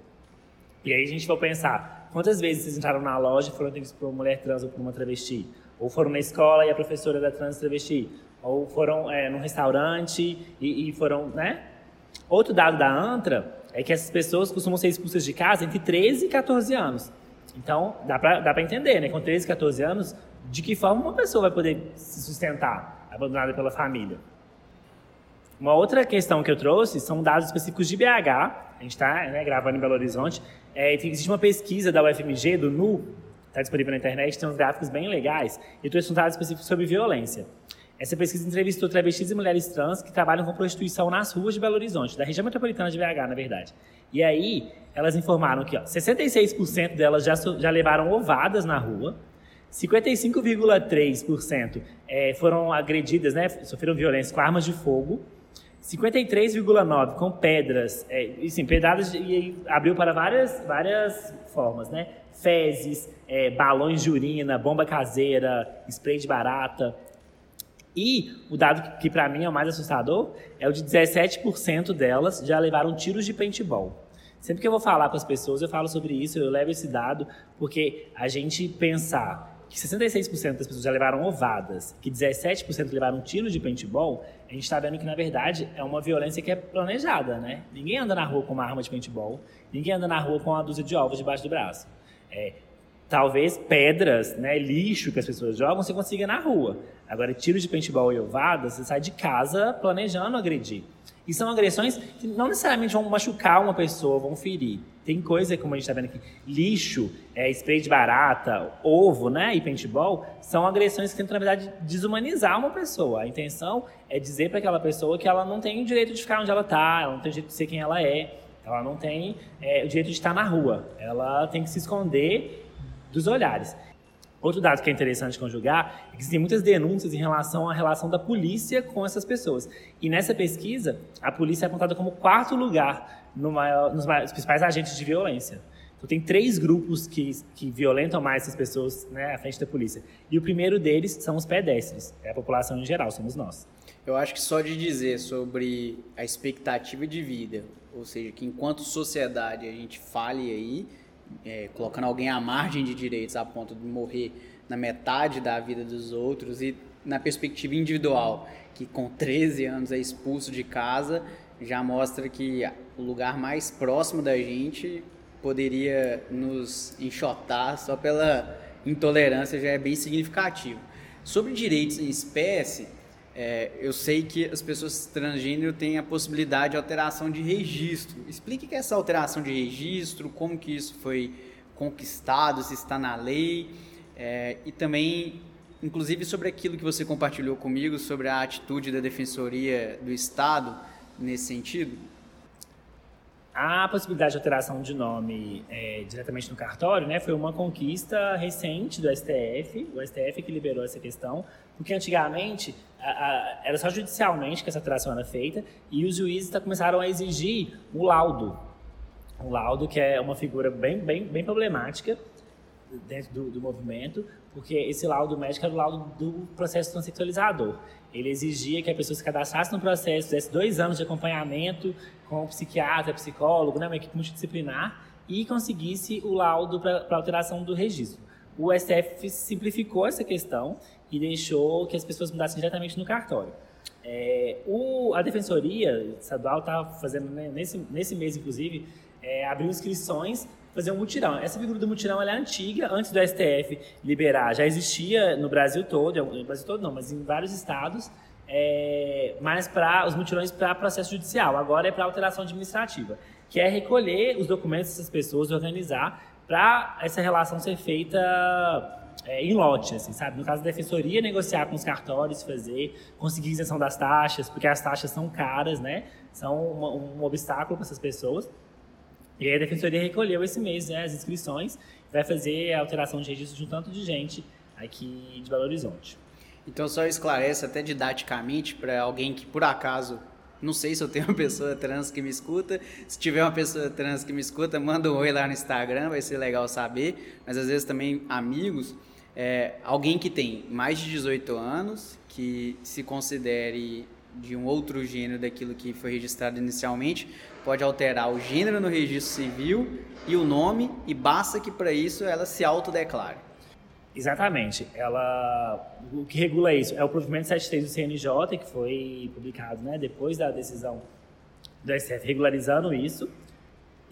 E aí a gente vai pensar, quantas vezes vocês entraram na loja e foram atendidos por uma mulher trans ou por uma travesti? Ou foram na escola e a professora era trans travesti? Ou foram é, num restaurante e, e foram, né? Outro dado da ANTRA é que essas pessoas costumam ser expulsas de casa entre 13 e 14 anos. Então, dá para dá entender, né? Com 13, 14 anos, de que forma uma pessoa vai poder se sustentar, abandonada pela família. Uma outra questão que eu trouxe são dados específicos de BH. A gente está né, gravando em Belo Horizonte. É, existe uma pesquisa da UFMG, do NU, está disponível na internet, tem uns gráficos bem legais. E trouxe um dado específico sobre violência. Essa pesquisa entrevistou travestis e mulheres trans que trabalham com prostituição nas ruas de Belo Horizonte, da região metropolitana de BH, na verdade. E aí, elas informaram que ó, 66% delas já, já levaram ovadas na rua, 55,3% é, foram agredidas, né, sofreram violência com armas de fogo, 53,9% com pedras, é, e sim, pedradas, e aí abriu para várias, várias formas, né? Fezes, é, balões de urina, bomba caseira, spray de barata. E o dado que para mim é o mais assustador é o de 17% delas já levaram tiros de paintball. Sempre que eu vou falar com as pessoas, eu falo sobre isso, eu levo esse dado, porque a gente pensar que 66% das pessoas já levaram ovadas, que 17% levaram tiros de paintball, a gente está vendo que, na verdade, é uma violência que é planejada, né? Ninguém anda na rua com uma arma de paintball, ninguém anda na rua com uma dúzia de ovos debaixo do braço. É, talvez pedras, né, lixo que as pessoas jogam, você consiga na rua. Agora, tiros de paintball e ovadas, você sai de casa planejando agredir. E são agressões que não necessariamente vão machucar uma pessoa, vão ferir. Tem coisa, como a gente está vendo aqui, lixo, é, spray de barata, ovo, né, e paintball, são agressões que tentam, na verdade, desumanizar uma pessoa. A intenção é dizer para aquela pessoa que ela não tem o direito de ficar onde ela está, ela não tem o direito de ser quem ela é, ela não tem é, o direito de estar na rua, ela tem que se esconder dos olhares. Outro dado que é interessante conjugar é que existem muitas denúncias em relação à relação da polícia com essas pessoas. E nessa pesquisa, a polícia é apontada como quarto lugar no maior, nos maiores, principais agentes de violência. Então, tem três grupos que, que violentam mais essas pessoas né, à frente da polícia. E o primeiro deles são os pedestres, é a população em geral, somos nós. Eu acho que só de dizer sobre a expectativa de vida, ou seja, que enquanto sociedade a gente fale aí é, colocando alguém à margem de direitos a ponto de morrer na metade da vida dos outros e na perspectiva individual, que com 13 anos é expulso de casa, já mostra que o lugar mais próximo da gente poderia nos enxotar só pela intolerância já é bem significativo. Sobre direitos em espécie, é, eu sei que as pessoas transgênero têm a possibilidade de alteração de registro. Explique que é essa alteração de registro, como que isso foi conquistado, se está na lei, é, e também, inclusive, sobre aquilo que você compartilhou comigo, sobre a atitude da Defensoria do Estado nesse sentido. A possibilidade de alteração de nome é, diretamente no cartório né, foi uma conquista recente do STF, o STF que liberou essa questão, porque antigamente a, a, era só judicialmente que essa alteração era feita e os juízes começaram a exigir o laudo. O laudo, que é uma figura bem, bem, bem problemática dentro do, do movimento, porque esse laudo médico era o laudo do processo transexualizador. Ele exigia que a pessoa se cadastrasse no processo, fizesse dois anos de acompanhamento com o psiquiatra, psicólogo, né, uma equipe multidisciplinar, e conseguisse o laudo para alteração do registro. O STF simplificou essa questão e deixou que as pessoas mudassem diretamente no cartório. É, o, a Defensoria Estadual está fazendo, né, nesse, nesse mês, inclusive, é, abriu inscrições fazer um mutirão. Essa figura do mutirão é antiga, antes do STF liberar, já existia no Brasil todo, no Brasil todo não, mas em vários estados, é, mas para os mutirões para processo judicial. Agora é para alteração administrativa, que é recolher os documentos dessas pessoas, organizar para essa relação ser feita é, em lote, assim, sabe? No caso da defensoria, negociar com os cartórios, fazer, conseguir isenção das taxas, porque as taxas são caras, né? São um, um obstáculo para essas pessoas. E aí a Defensoria recolheu esse mês né, as inscrições, vai fazer a alteração de registro de um tanto de gente aqui de Belo Horizonte. Então só esclarece até didaticamente para alguém que por acaso não sei se eu tenho uma pessoa trans que me escuta. Se tiver uma pessoa trans que me escuta, manda um oi lá no Instagram, vai ser legal saber. Mas às vezes também amigos. É, alguém que tem mais de 18 anos, que se considere de um outro gênero daquilo que foi registrado inicialmente, pode alterar o gênero no registro civil e o nome, e basta que para isso ela se autodeclare. Exatamente. Ela, o que regula isso é o provimento 73 do CNJ, que foi publicado né, depois da decisão do STF regularizando isso.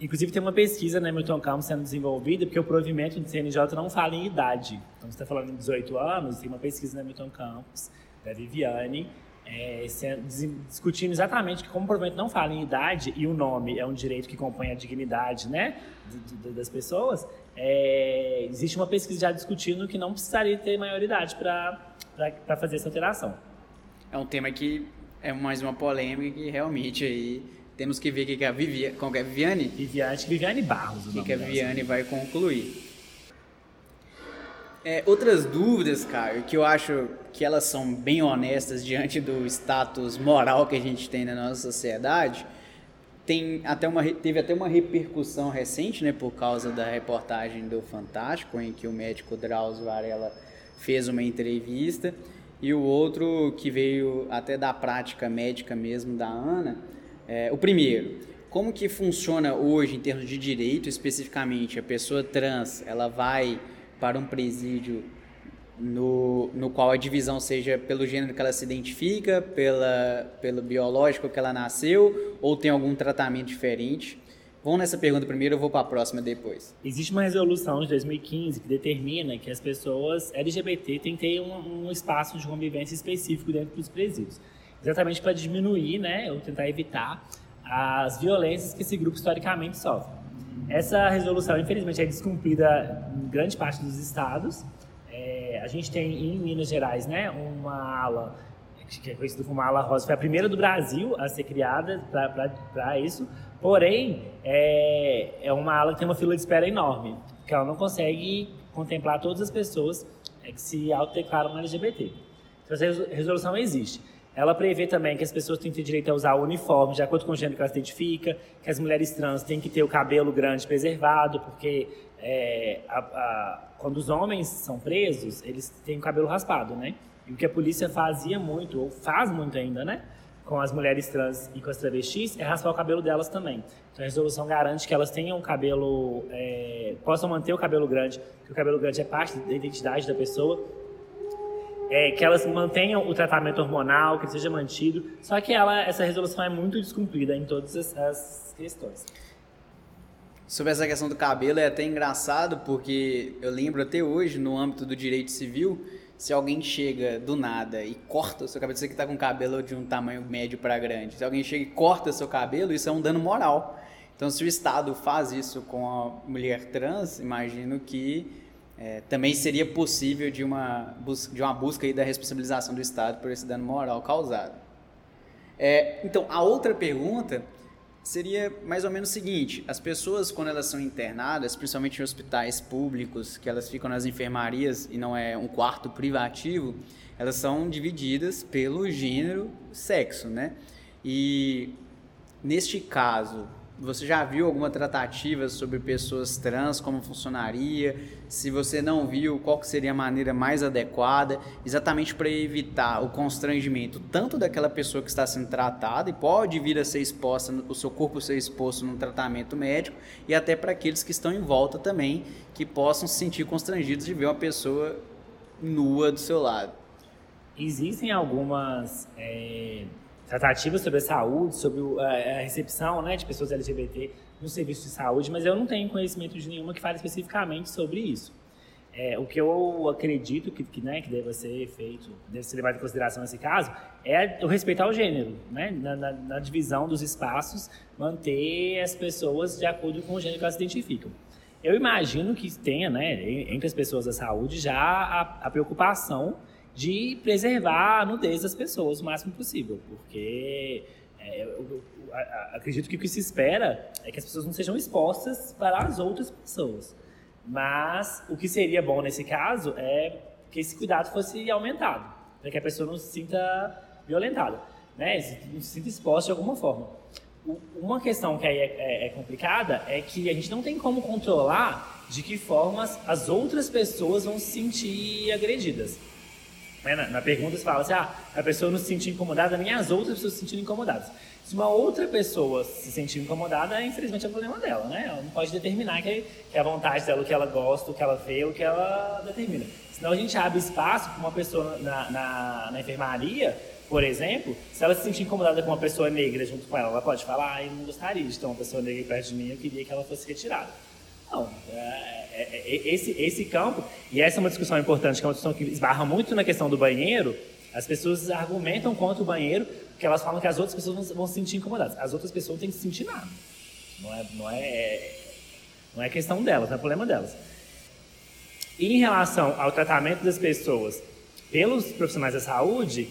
Inclusive tem uma pesquisa na Milton Campos sendo desenvolvida, porque o provimento do CNJ não fala em idade. Então, você está falando em 18 anos, tem uma pesquisa na Milton Campos, da Viviane, é, discutindo exatamente que como o provimento não fala em idade e o nome é um direito que compõe a dignidade né, das pessoas, é, existe uma pesquisa já discutindo que não precisaria ter maioridade para fazer essa alteração. É um tema que é mais uma polêmica que realmente aí temos que ver o que, que a Viviane, como é Viviane? Viviane, Viviane Barros. O que, que a Viviane vai concluir. É, outras dúvidas, Caio, que eu acho que elas são bem honestas diante do status moral que a gente tem na nossa sociedade, tem até uma, teve até uma repercussão recente, né, por causa da reportagem do Fantástico, em que o médico Drauzio Varela fez uma entrevista, e o outro que veio até da prática médica mesmo da Ana. É, o primeiro, como que funciona hoje em termos de direito especificamente? A pessoa trans, ela vai para um presídio no, no qual a divisão seja pelo gênero que ela se identifica, pela, pelo biológico que ela nasceu, ou tem algum tratamento diferente? Vamos nessa pergunta primeiro, eu vou para a próxima depois. Existe uma resolução de 2015 que determina que as pessoas LGBT têm que ter um, um espaço de convivência específico dentro dos presídios. Exatamente para diminuir, né, ou tentar evitar as violências que esse grupo historicamente sofre. Essa resolução, infelizmente, é descumprida em grande parte dos estados. É, a gente tem em Minas Gerais né, uma ala que é conhecida como ala rosa, foi a primeira do Brasil a ser criada para isso. Porém, é, é uma ala que tem uma fila de espera enorme, porque ela não consegue contemplar todas as pessoas é, que se autodeclaram LGBT. Então, essa resolução existe. Ela prevê também que as pessoas têm que ter direito a usar o uniforme de acordo com o gênero que ela se identifica, que as mulheres trans têm que ter o cabelo grande preservado, porque é, a, a, quando os homens são presos, eles têm o cabelo raspado, né? E o que a polícia fazia muito, ou faz muito ainda, né? Com as mulheres trans e com as travestis, é raspar o cabelo delas também. Então a resolução garante que elas tenham o cabelo, é, possam manter o cabelo grande, que o cabelo grande é parte da identidade da pessoa, é, que elas mantenham o tratamento hormonal, que seja mantido. Só que ela, essa resolução é muito descumprida em todas as, as questões. Sobre essa questão do cabelo é até engraçado, porque eu lembro até hoje, no âmbito do direito civil, se alguém chega do nada e corta o seu cabelo, você que está com cabelo de um tamanho médio para grande, se alguém chega e corta o seu cabelo, isso é um dano moral. Então, se o Estado faz isso com a mulher trans, imagino que é, também seria possível de uma, de uma busca aí da responsabilização do Estado por esse dano moral causado. É, então, a outra pergunta seria mais ou menos o seguinte: as pessoas, quando elas são internadas, principalmente em hospitais públicos, que elas ficam nas enfermarias e não é um quarto privativo, elas são divididas pelo gênero, sexo, né? E neste caso, você já viu alguma tratativa sobre pessoas trans, como funcionaria? Se você não viu, qual seria a maneira mais adequada, exatamente para evitar o constrangimento tanto daquela pessoa que está sendo tratada e pode vir a ser exposta, o seu corpo ser exposto num tratamento médico, e até para aqueles que estão em volta também, que possam se sentir constrangidos de ver uma pessoa nua do seu lado. Existem algumas. É tratativas sobre a saúde, sobre a recepção né, de pessoas LGBT no serviço de saúde, mas eu não tenho conhecimento de nenhuma que fale especificamente sobre isso. É, o que eu acredito que, que, né, que deve ser feito, deve ser levado em consideração nesse caso, é o respeito ao gênero, né? Na, na, na, divisão dos espaços, manter as pessoas de acordo com o gênero que elas se identificam. Eu imagino que tenha, né, entre as pessoas da saúde, já a, a preocupação de preservar a nudez das pessoas o máximo possível, porque é, eu, eu, acredito que o que se espera é que as pessoas não sejam expostas para as outras pessoas. Mas o que seria bom nesse caso é que esse cuidado fosse aumentado, para que a pessoa não se sinta violentada, né? não se sinta exposta de alguma forma. Uma questão que aí é, é, é complicada é que a gente não tem como controlar de que formas as outras pessoas vão se sentir agredidas. Né? Na, na, pergunta se fala assim, ah, a pessoa não se sentir incomodada, nem as outras pessoas se sentirem incomodadas. Se uma outra pessoa se sentir incomodada, infelizmente é o problema dela, né? Ela não pode determinar que, que é a vontade dela, o que ela gosta, o que ela vê, o que ela determina. Senão a gente abre espaço para uma pessoa na, na, na, enfermaria, por exemplo, se ela se sentir incomodada com uma pessoa negra junto com ela, ela pode falar, ah, eu não gostaria de ter uma pessoa negra perto de mim, eu queria que ela fosse retirada. Não, é, é, é, esse, esse campo, e essa é uma discussão importante, que é uma discussão que esbarra muito na questão do banheiro, as pessoas argumentam contra o banheiro, porque elas falam que as outras pessoas vão, se sentir incomodadas. As outras pessoas não têm que se sentir nada. Não é, não é, não é questão delas, não é problema delas. E em relação ao tratamento das pessoas pelos profissionais da saúde,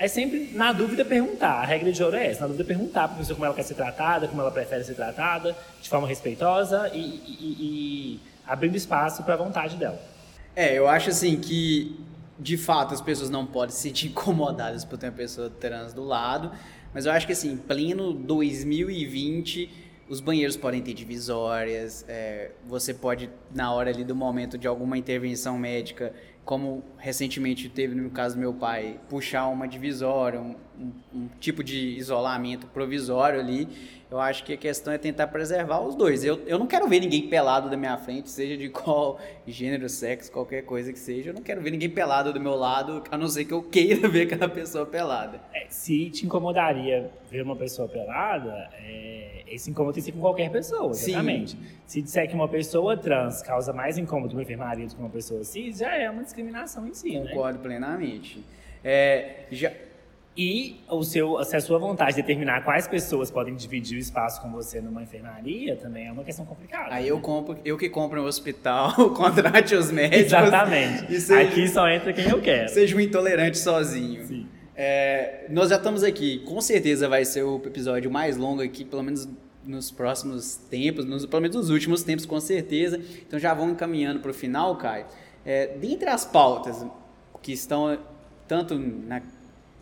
é sempre, na dúvida, perguntar. A regra de ouro é essa: na dúvida, perguntar para a pessoa como ela quer ser tratada, como ela prefere ser tratada, de forma respeitosa e, e, e abrindo espaço para a vontade dela. É, eu acho assim que, de fato, as pessoas não podem se sentir [laughs] incomodadas por ter uma pessoa trans do lado, mas eu acho que, assim, pleno 2020, os banheiros podem ter divisórias, é, você pode, na hora ali do momento de alguma intervenção médica, como recentemente teve no caso do meu pai, puxar uma divisória, um, um, um, tipo de isolamento provisório ali. Eu acho que a questão é tentar preservar os dois. Eu, eu não quero ver ninguém pelado da minha frente, seja de [laughs] qual gênero, sexo, qualquer coisa que seja. Eu não quero ver ninguém pelado do meu lado, a não ser que eu queira [laughs] ver aquela pessoa pelada. É, se te incomodaria ver uma pessoa pelada, é, esse incômodo tem que ser com qualquer pessoa, exatamente. Sim. Se disser que uma pessoa trans causa mais incômodo uma enfermaria do que uma pessoa cis, já é uma discriminação em si, né? Concordo né? plenamente. É, já, e o seu, se a sua vontade de determinar quais pessoas podem dividir o espaço com você numa enfermaria também é uma questão complicada. Aí né? eu compro, eu que compro no hospital, [laughs] contrate os médicos. Exatamente. Seja, Aqui só entra quem eu quero. Seja um intolerante sozinho. Sim. É, nós já estamos aqui, com certeza vai ser o episódio mais longo aqui, pelo menos nos próximos tempos, nos, pelo menos nos últimos tempos, com certeza. Então já vamos encaminhando para o final, Caio. É, dentre as pautas que estão tanto na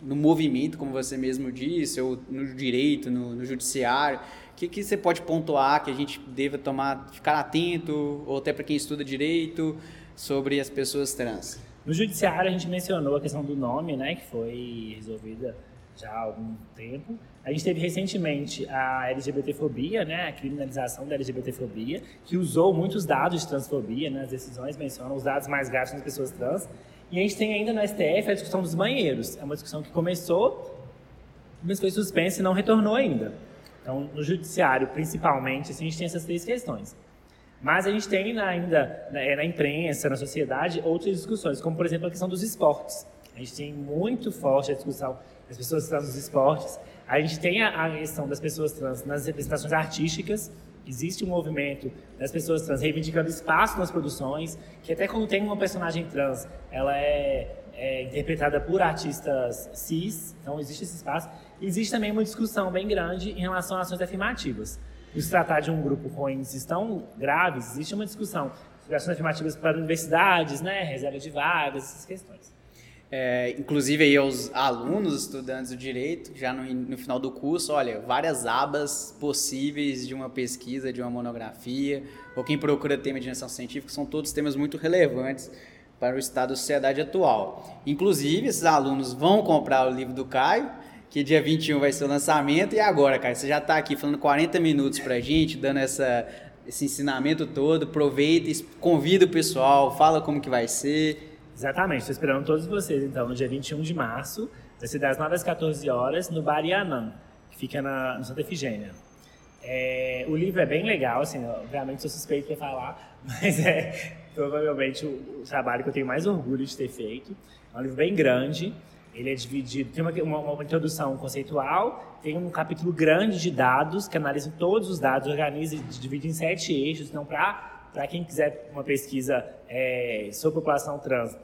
no movimento, como você mesmo disse, ou no direito, no, no judiciário? O que, que você pode pontuar que a gente deva tomar, ficar atento, ou até para quem estuda direito, sobre as pessoas trans? No judiciário, a gente mencionou a questão do nome, né, que foi resolvida já há algum tempo. A gente teve recentemente a LGBTfobia, né, a criminalização da LGBTfobia, que usou muitos dados de transfobia, né, decisões mencionam os dados mais graves das pessoas trans, e a gente tem ainda no STF a discussão dos banheiros. É uma discussão que começou, mas foi suspensa e não retornou ainda. Então, no judiciário, principalmente, assim, a gente tem essas três questões. Mas a gente tem ainda na, na imprensa, na sociedade, outras discussões, como, por exemplo, a questão dos esportes. A gente tem muito forte a discussão das pessoas trans nos esportes. A gente tem a, a questão das pessoas trans nas representações artísticas, Existe um movimento das pessoas trans reivindicando espaço nas produções, que até quando tem uma personagem trans, ela é, é interpretada por artistas cis, então existe esse espaço. Existe também uma discussão bem grande em relação a ações afirmativas. Por se tratar de um grupo com índices tão graves, existe uma discussão sobre ações afirmativas para universidades, né, reserva de vagas, essas questões. É, inclusive aí aos alunos, estudantes do direito, já no, no, final do curso, olha, várias abas possíveis de uma pesquisa, de uma monografia, ou quem procura tema de iniciação científica, são todos temas muito relevantes para o estado da sociedade atual. Inclusive, esses alunos vão comprar o livro do Caio, que dia 21 vai ser o lançamento, e agora, Caio, você já está aqui falando 40 minutos para a gente, dando essa, esse ensinamento todo, aproveita, convida o pessoal, fala como que vai ser, Exatamente, estou esperando todos vocês, então, no dia 21 de março, vai ser das 9 às 14 horas, no Bar Yanam, que fica na, no Santa Efigênia. É, o livro é bem legal, assim, obviamente sou suspeito para falar, [laughs] mas é provavelmente o, o, trabalho que eu tenho mais orgulho de ter feito. É um livro bem grande, ele é dividido, tem uma, uma, uma introdução conceitual, tem um capítulo grande de dados, que analisa todos os dados, organiza e divide em sete eixos, então para quem quiser uma pesquisa é, sobre população trans,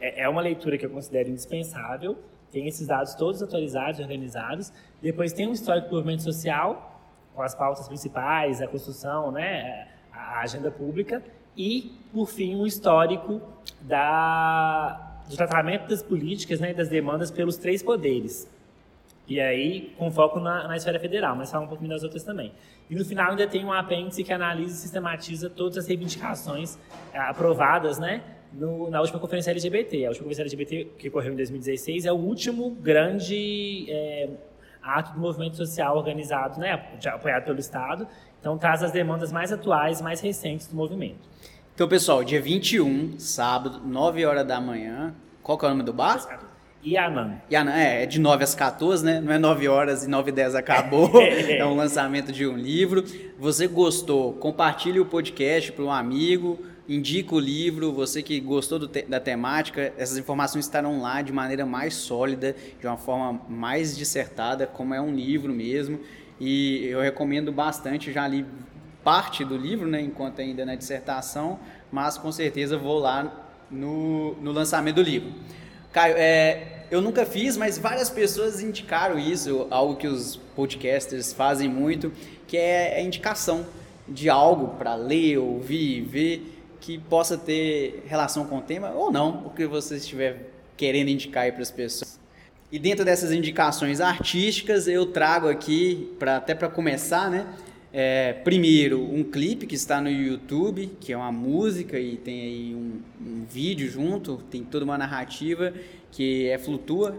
é, é uma leitura que eu considero indispensável. Tem esses dados todos atualizados, organizados. Depois tem um histórico do movimento social, com as pautas principais, a construção, né, a agenda pública. E, por fim, um histórico da, do tratamento das políticas né, e das demandas pelos três poderes. E aí, com foco na, na esfera federal, mas fala um pouquinho das outras também. E no final ainda tem um apêndice que analisa e sistematiza todas as reivindicações é, aprovadas, né, no, na última conferência LGBT. A última conferência LGBT, que ocorreu em 2016, é o último grande é, ato do movimento social organizado, né, apoiado pelo Estado. Então, traz as demandas mais atuais, mais recentes do movimento. Então, pessoal, dia 21, sábado, 9 horas da manhã. Qual que é o nome do bar? Yanan. Yanan, é, é de 9 às 14, né? Não é 9 horas e 9 e 10 acabou. [laughs] é um lançamento de um livro. Você gostou? Compartilhe o podcast para um amigo indica o livro, você que gostou te da temática, essas informações estarão lá de maneira mais sólida, de uma forma mais dissertada, como é um livro mesmo. E eu recomendo bastante, já li parte do livro, né, enquanto ainda na dissertação, mas com certeza vou lá no, no lançamento do livro. Caio, é, eu nunca fiz, mas várias pessoas indicaram isso, algo que os podcasters fazem muito, que é a indicação de algo para ler, ouvir, ver que possa ter relação com o tema ou não, o que você estiver querendo indicar para as pessoas. E dentro dessas indicações artísticas, eu trago aqui, pra, até para começar, né, É, primeiro, um clipe que está no YouTube, que é uma música e tem aí um, um vídeo junto, tem toda uma narrativa que é flutua.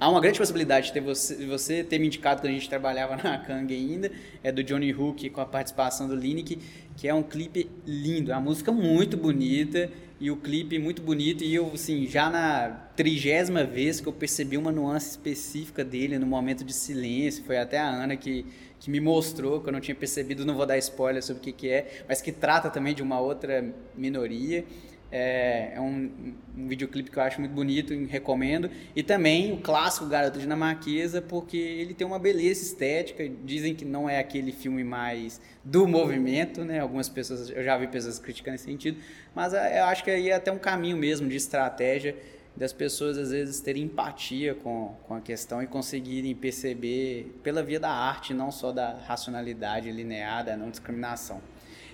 Há uma grande possibilidade de ter você, você ter me indicado quando a gente trabalhava na Kang ainda, é do Johnny Hook com a participação do Lineker, que é um clipe lindo, é uma música muito bonita e o clipe muito bonito e eu assim já na trigésima vez que eu percebi uma nuance específica dele no momento de silêncio foi até a Ana que que me mostrou, que eu não tinha percebido, não vou dar spoiler sobre o que, que é, mas que trata também de uma outra minoria. É, é um, um, videoclipe que eu acho muito bonito e recomendo. E também o clássico Garota Dinamarquesa, porque ele tem uma beleza estética. Dizem que não é aquele filme mais do movimento, né? Algumas pessoas, eu já vi pessoas criticando nesse sentido, mas é, eu acho que aí é até um caminho mesmo de estratégia das pessoas às vezes terem empatia com, com a questão e conseguirem perceber pela via da arte, não só da racionalidade linear, da não discriminação.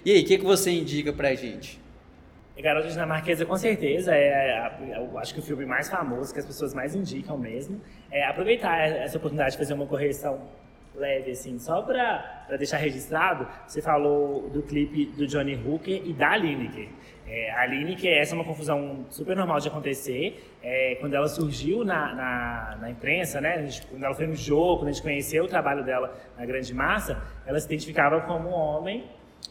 E aí, o que, que você indica pra gente? Garota Dinamarquesa, com certeza, é, eu acho que o filme mais famoso, que as pessoas mais indicam mesmo. É aproveitar essa oportunidade de fazer uma correção leve, assim, só para deixar registrado, você falou do clipe do Johnny Hooker e da Lineker. É, a Lineker, essa é uma confusão super normal de acontecer. É, quando ela surgiu na, na, na imprensa, né, gente, quando ela foi no jogo, quando a gente conheceu o trabalho dela na grande massa, ela se identificava como homem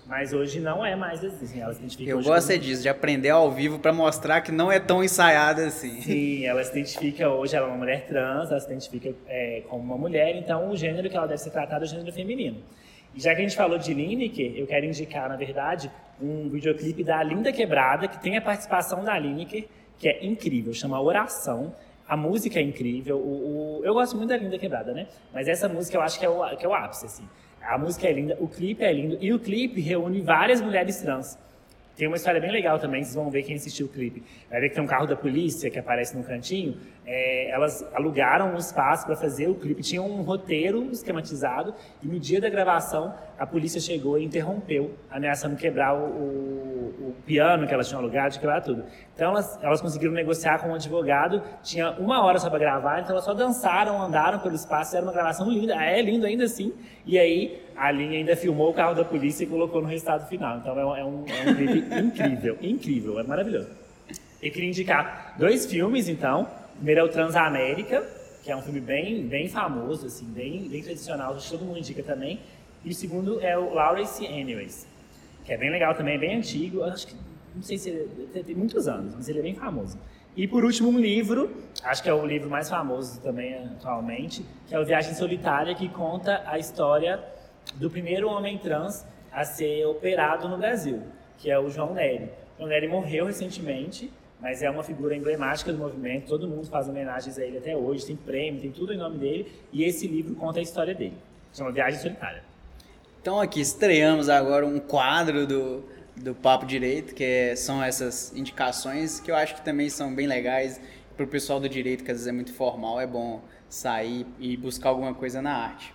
mas hoje não é mais assim. Ela se identifica Eu gosto como... disso, de aprender ao vivo para mostrar que não é tão ensaiada assim. Sim, ela se identifica hoje, ela é uma mulher trans, ela se identifica é, como uma mulher, então o gênero que ela deve ser tratada é o gênero feminino. E já que a gente falou de Lineker, eu quero indicar, na verdade, um videoclipe da Linda Quebrada, que tem a participação da Lineker, que é incrível, chama Oração. A música é incrível, o, o... eu gosto muito da Linda Quebrada, né? Mas essa música eu acho que é o, que é o ápice, assim. A música é linda, o clipe é lindo e o clipe reúne várias mulheres trans. Tem uma história bem legal também, vocês vão ver quem assistiu o clipe. Vai ver que tem um carro da polícia que aparece no cantinho. É, elas alugaram um espaço para fazer o clipe. Tinha um roteiro esquematizado e no dia da gravação a polícia chegou e interrompeu, ameaçando quebrar o, o, o piano que elas tinham alugado, quebrar tudo. Então elas, elas conseguiram negociar com um advogado. Tinha uma hora só para gravar, então elas só dançaram, andaram pelo espaço. Era uma gravação linda, é lindo ainda assim. E aí a linha ainda filmou o carro da polícia e colocou no resultado final. Então é um, é um, é um clipe [laughs] incrível, incrível, é maravilhoso. Eu queria indicar dois filmes, então. O primeiro é o Transamérica, que é um filme bem, bem famoso, assim, bem, bem tradicional, acho que todo mundo indica também. E o segundo é o Lawrence Anyways, que é bem legal também, é bem antigo. Acho que, não sei se ele tem muitos anos, mas ele é bem famoso. E por último, um livro, acho que é o livro mais famoso também atualmente, que é o Viagem Solitária, que conta a história do primeiro homem trans a ser operado no Brasil, que é o João Nery. O João Nery morreu recentemente, mas é uma figura emblemática do movimento, todo mundo faz homenagens a ele até hoje, tem prêmio, tem tudo em nome dele, e esse livro conta a história dele. Chama Viagem Solitária. Então aqui estreamos agora um quadro do, do Papo Direito, que é, são essas indicações que eu acho que também são bem legais para o pessoal do direito, que às vezes é muito formal, é bom sair e buscar alguma coisa na arte.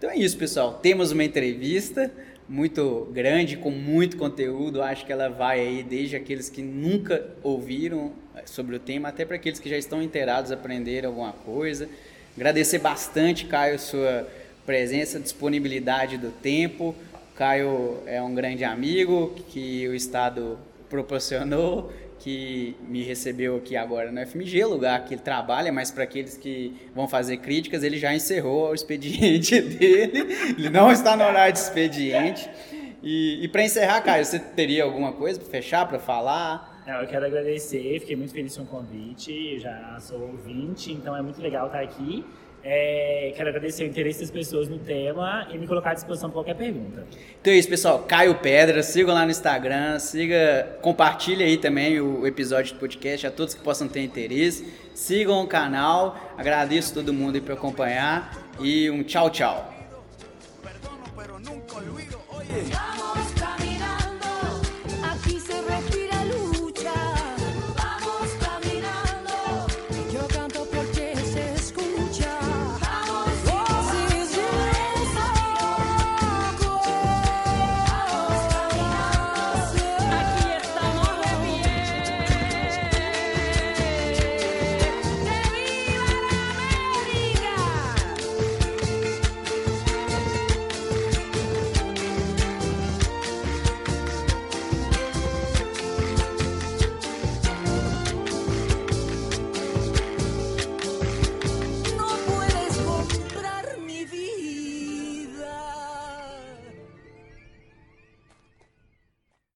Então é isso, pessoal. Temos uma entrevista muito grande, com muito conteúdo. Acho que ela vai aí desde aqueles que nunca ouviram eh, sobre o tema, até para aqueles que já estão inteirados, aprender alguma coisa. Agradecer bastante, Caio, sua presença, disponibilidade do tempo. Caio é um grande amigo que o Estado proporcionou que me recebeu aqui agora no FMG, lugar que ele trabalha, mas para aqueles que vão fazer críticas, ele já encerrou o expediente [laughs] dele, ele não está no horário de expediente. E, e para encerrar, Caio, você teria alguma coisa para fechar, para falar? eu quero agradecer, fiquei muito feliz com o convite, já sou ouvinte, então é muito legal estar aqui. É, quero agradecer o interesse das pessoas no tema e me colocar à disposição para qualquer pergunta. Então é isso, pessoal. Caio Pedra, sigam lá no Instagram, siga, compartilhe aí também o episódio do podcast a todos que possam ter interesse. Sigam o canal, agradeço todo mundo aí por acompanhar e um tchau, tchau.